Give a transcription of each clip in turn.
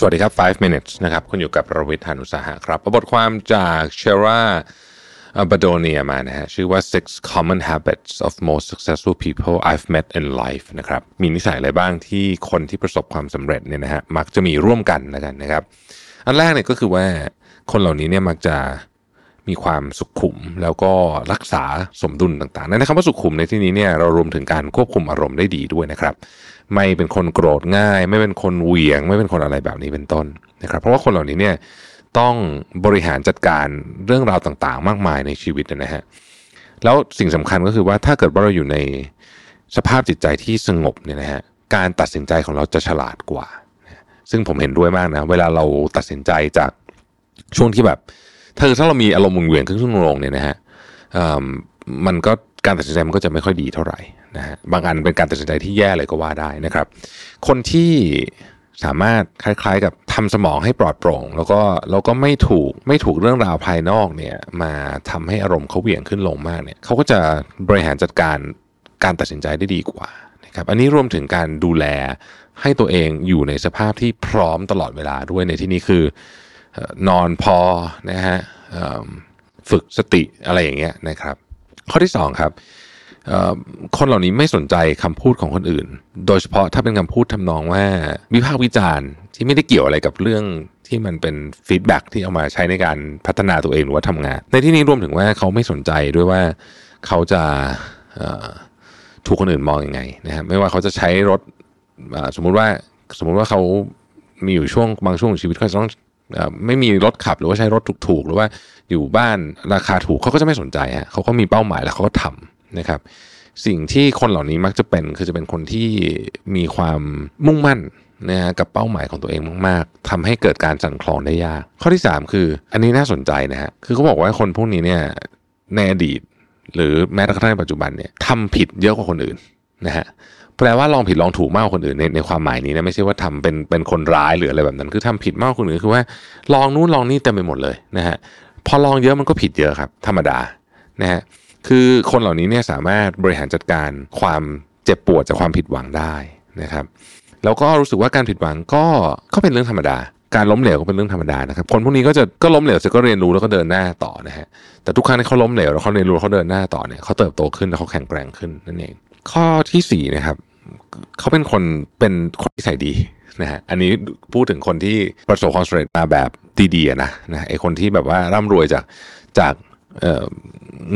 สวัสดีครับ 5 minutes นะครับ คุณอยู่กับรวิทยานุสาหะครับ บทความจากเชราบาโดเนียมานะฮะ ชื่อว่า six common habits of most successful people I've met in life นะครับ มีนิสัยอะไรบ้างที่คนที่ประสบความสำเร็จเนี่ยนะฮะ มักจะมีร่วมกันแล้วกันนะครับ อันแรกเนี่ยก็คือว่าคนเหล่านี้เนี่ยมักจะมีความสุขุมแล้วก็รักษาสมดุลต่างๆ ในคำว่าสุขุมในที่นี้เนี่ยเรารวมถึงการควบคุมอารมณ์ได้ดีด้วยนะครับ ไม่เป็นคนโกรธง่าย ไม่เป็นคนเหวี่ยง ไม่เป็นคนอะไรแบบนี้เป็นต้นนะครับ เพราะว่าคนเหล่านี้เนี่ยต้องบริหารจัดการเรื่องราวต่างๆ มากมายในชีวิตนะฮะแล้วสิ่งสำคัญก็คือว่าถ้าเกิดว่าเราอยู่ในสภาพจิตใจที่สงบเนี่ยนะฮะการตัดสินใจของเราจะฉลาดกว่า ซึ่งผมเห็นด้วยมากนะ เวลาเราตัดสินใจจากช่วงที่แบบถ้าถ้าเรามีอารมณ์หมุนเวียขึ้นขึ้นลงเนี่ยนะฮะมันก็การตัดสินใจมันก็จะไม่ค่อยดีเท่าไหร่ นะฮะบางอันเป็นการตัดสินใจที่แย่เลยก็ว่าได้นะครับ คนที่สามารถคล้ายๆ กับทำสมองให้ปลอดโปร่ง แล้วก็แล้วก็ไม่ถูกไม่ถูกเรื่องราวภายนอกเนี่ยมาทำให้อารมณ์เขาเหวี่ยงขึ้นลงมากเนี่ยเขาก็จะบริหารจัดการการตัดสินใจได้ดีกว่านะครับอันนี้รวมถึงการดูแลให้ตัวเองอยู่ในสภาพที่พร้อมตลอดเวลาด้วยในที่นี้คือนอนพอนะฮะฝึกสติอะไรอย่างเงี้ยนะครับ ข้อที่ 2 ครับ คนเหล่านี้ไม่สนใจคำพูดของคนอื่น โดยเฉพาะถ้าเป็นคำพูดทำนองว่าวิพากษ์วิจารณ์ที่ไม่ได้เกี่ยวอะไรกับเรื่องที่มันเป็นฟีดแบ็ที่เอามาใช้ในการพัฒนาตัวเองหรือว่าทำงาน ในที่นี้รวมถึงว่าเขาไม่สนใจด้วยว่าเขาจะถูกคนอื่นมองอยังไงนะครับไม่ว่าเขาจะใช้รถสมมุติว่าสมมุติว่าเขามีอยู่ช่วงบางช่วงของชีวิตเขาต้องไม่มีรถขับหรือว่าใช้รถถูกๆหรือว่าอยู่บ้านราคาถูกเขาก็จะไม่สนใจฮะเขาก็มีเป้าหมายแล้วเขาก็ทำ นะครับสิ่งที่คนเหล่านี้มักจะเป็นคือจะเป็นคนที่มีความมุ่งมั่นนะฮะกับเป้าหมายของตัวเองมาก ๆทำให้เกิดการสั่นคลอนได้ยาก ข้อที่ 3 คือ อันนี้น่าสนใจนะฮะคือเขาบอกว่าคนพวกนี้เนี่ยในอดีต หรือแม้กระทั่งในปัจจุบันเนี่ยทำผิดเยอะกว่าคนอื่นนะฮะแปลว่าลองผิดลองถูกมากกว่าคนอื่นในในความหมายนี้นะไม่ใช่ว่าทำเป็นเป็นคนร้ายหรืออะไรแบบนั้น คือทำผิดมากกว่าคนอื่นคือว่าลองนู้นลองนี่เต็มไปหมดเลยนะฮะพอลองเยอะมันก็ผิดเยอะครับ ธรรมดานะฮะ คือคนเหล่านี้เนี่ยสามารถบริหารจัดการความเจ็บปวดจากความผิดหวังได้นะครับ แล้วก็รู้สึกว่าการผิดหวังก็ก็เป็นเรื่องธรรมดา การล้มเหลวก็เป็นเรื่องธรรมดานะครับ คนพวกนี้ก็จะก็ล้มเหลวเสร็จก็เรียนรู้แล้วก็เดินหน้าต่อนะฮะ แต่ทุกครั้งที่เขาล้มเหลวแล้วเขาเรียนรู้เขาเดินหน้าต่อเนี่ยเขาเติบโตขึ้นแล้วเขาแข็งแกร่งขึ้นนั่นเอง ข้อที่4นะครับเขาเป็นคนเป็นคนที่ใส่ดีนะฮะอันนี้พูดถึงคนที่ประสบความสำเร็จมาแบบดีๆนะนะไอคนที่แบบว่าร่ำรวยจากจาก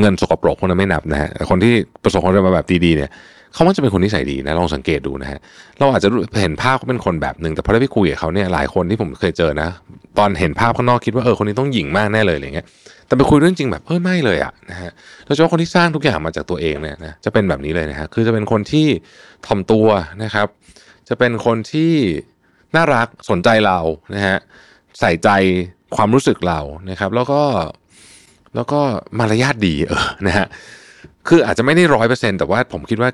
เงินสกปรกคนนั้นไม่นับนะฮะคนที่ประสบความสำเร็จมาแบบดีๆเนี่ยเขามักจะเป็นคนที่ใส่ดีนะลองสังเกตดูนะฮะเราอาจจะเห็นภาพเขาเป็นคนแบบหนึ่งแต่พอได้ไปคุยกับเขาเนี่ยหลายคนที่ผมเคยเจอนะ ตอนเห็นภาพข้างนอกคิดว่าเออคนนี้ต้องหยิ่งมากแน่เลยอะไรเงี้ยแต่ไปคุยเรื่องจริงแบบเออไม่เลยอะนะฮะโดยเฉพาะคนที่สร้างทุกอย่างมาจากตัวเองเนี่ยนะจะเป็นแบบนี้เลยนะฮะคือจะเป็นคนที่ถ่อมตัวนะครับ จะเป็นคนที่น่ารักสนใจเรานะฮะใส่ใจความรู้สึกเรานะครับ แล้วก็ แล้วก็มารยาทดีเออนะฮะคืออาจจะไม่ได้ร้อยเปอร์เซ็นแต่ว่าผมคิดว่า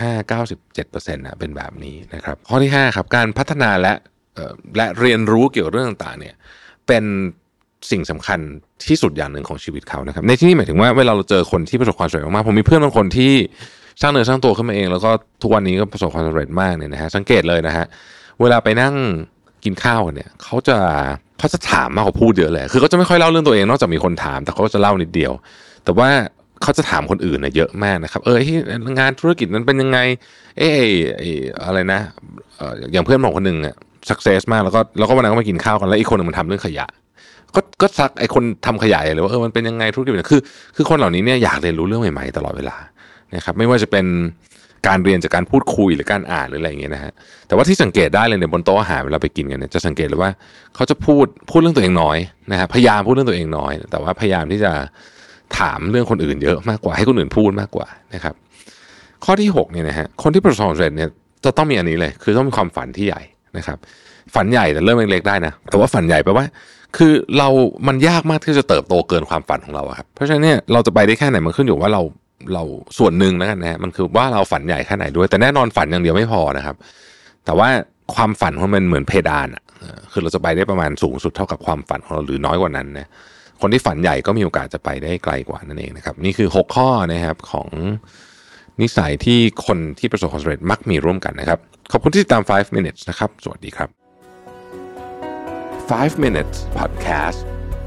95 97%นต์ะเป็นแบบนี้นะครับ ข้อที่ 5 ครับ การพัฒนาและและเรียนรู้เกี่ยวกับเรื่องต่างๆ เนี่ยเป็นสิ่งสำคัญที่สุดอย่างหนึ่งของชีวิตเขานะครับ ในที่นี้หมายถึงว่าเวลาเราเจอคนที่ประสบความสำเร็จมากผมมีเพื่อนบางคนที่สร้างเนื้อสร้างตัวขึ้นมาเอง แล้วก็ทุกวันนี้ก็ประสบความสำเร็จมากเนี่ยนะฮะสังเกตเลยนะฮะเวลาไปนั่ง กินข้าวกันเนี่ยเขาจะเขาจะถามมากกว่าพูดเยอะเลย คือเขาจะไม่ค่อยเล่าเรื่องตัวเองนอกจากมีคนถาม แต่เขาก็จะเล่านิดเดียว แต่ว่าเขาจะถามคนอื่นเนี่ยเยอะมากนะครับ เออที่งานธุรกิจนั้นเป็นยังไง เอออะไรนะอย่างเพื่อนผมคนหนึ่งอะสักเซสมากแล้วก็แล้วก็วันนั้นก็มากินข้าวกันแล้วอีกคนหนึ่งมันทำเรื่องขยะ ก็ก็ซักไอคนทำขยายเลยว่าเออมันเป็นยังไงธุรกิจคือคือคนเหล่านี้เนี่ยอยากเรียนรู้เรื่องใหม่ๆตลอดเวลานะครับไม่ว่าจะเป็น การเรียนจากการพูดคุยหรือการอ่านหรืออะไรอย่างเงี้ยนะฮะแต่ว่าที่สังเกตได้เลยเนี่ยบนโต๊ะอาหารเวลาไปกินกันเนี่ยจะสังเกตเลยว่าเขาจะพูดพูดเรื่องตัวเองน้อยนะฮะพยายามพูดเรื่องตัวเองน้อย แต่ว่าพยายามที่จะถามเรื่องคนอื่นเยอะมากกว่าให้คนอื่นพูดมากกว่านะครับ ข้อที่6เนี่ยนะฮะคนที่ประสบความสำเร็จเนี่ยจะต้องมีอันนี้เลย คือต้องมีความฝันที่ใหญ่นะครับ ฝันใหญ่แต่เริ่มเล็กๆได้นะแต่ว่าฝันใหญ่แปลว่า คือเรามันยากมากที่จะเติบโตเกินความฝันของเราครับเพราะฉะนั้นเนี่ยเราจะไปได้แค่ไหนมันขึ้นอยู่ว่าเรา เราส่วนหนึ่งแล้วกันนะมันคือว่าเราฝันใหญ่แค่ไหนด้วย แต่แน่นอนฝันอย่างเดียวไม่พอนะครับ แต่ว่าความฝันของมันเหมือนเพดานอะคือเราจะไปได้ประมาณสูงสุดเท่ากับความฝันของเราหรือน้อยกว่านั้นนะคนที่ฝันใหญ่ก็มีโอกาสจะไปได้ไกลกว่านั่นเองนะครับ นี่คือ 6 ข้อนะครับของนิสัยที่คนที่ประสบความสำเร็จมักมีร่วมกันนะครับ ขอบคุณที่ติดตาม 5 minutes นะครับ สวัสดีครับ 5 minutes podcast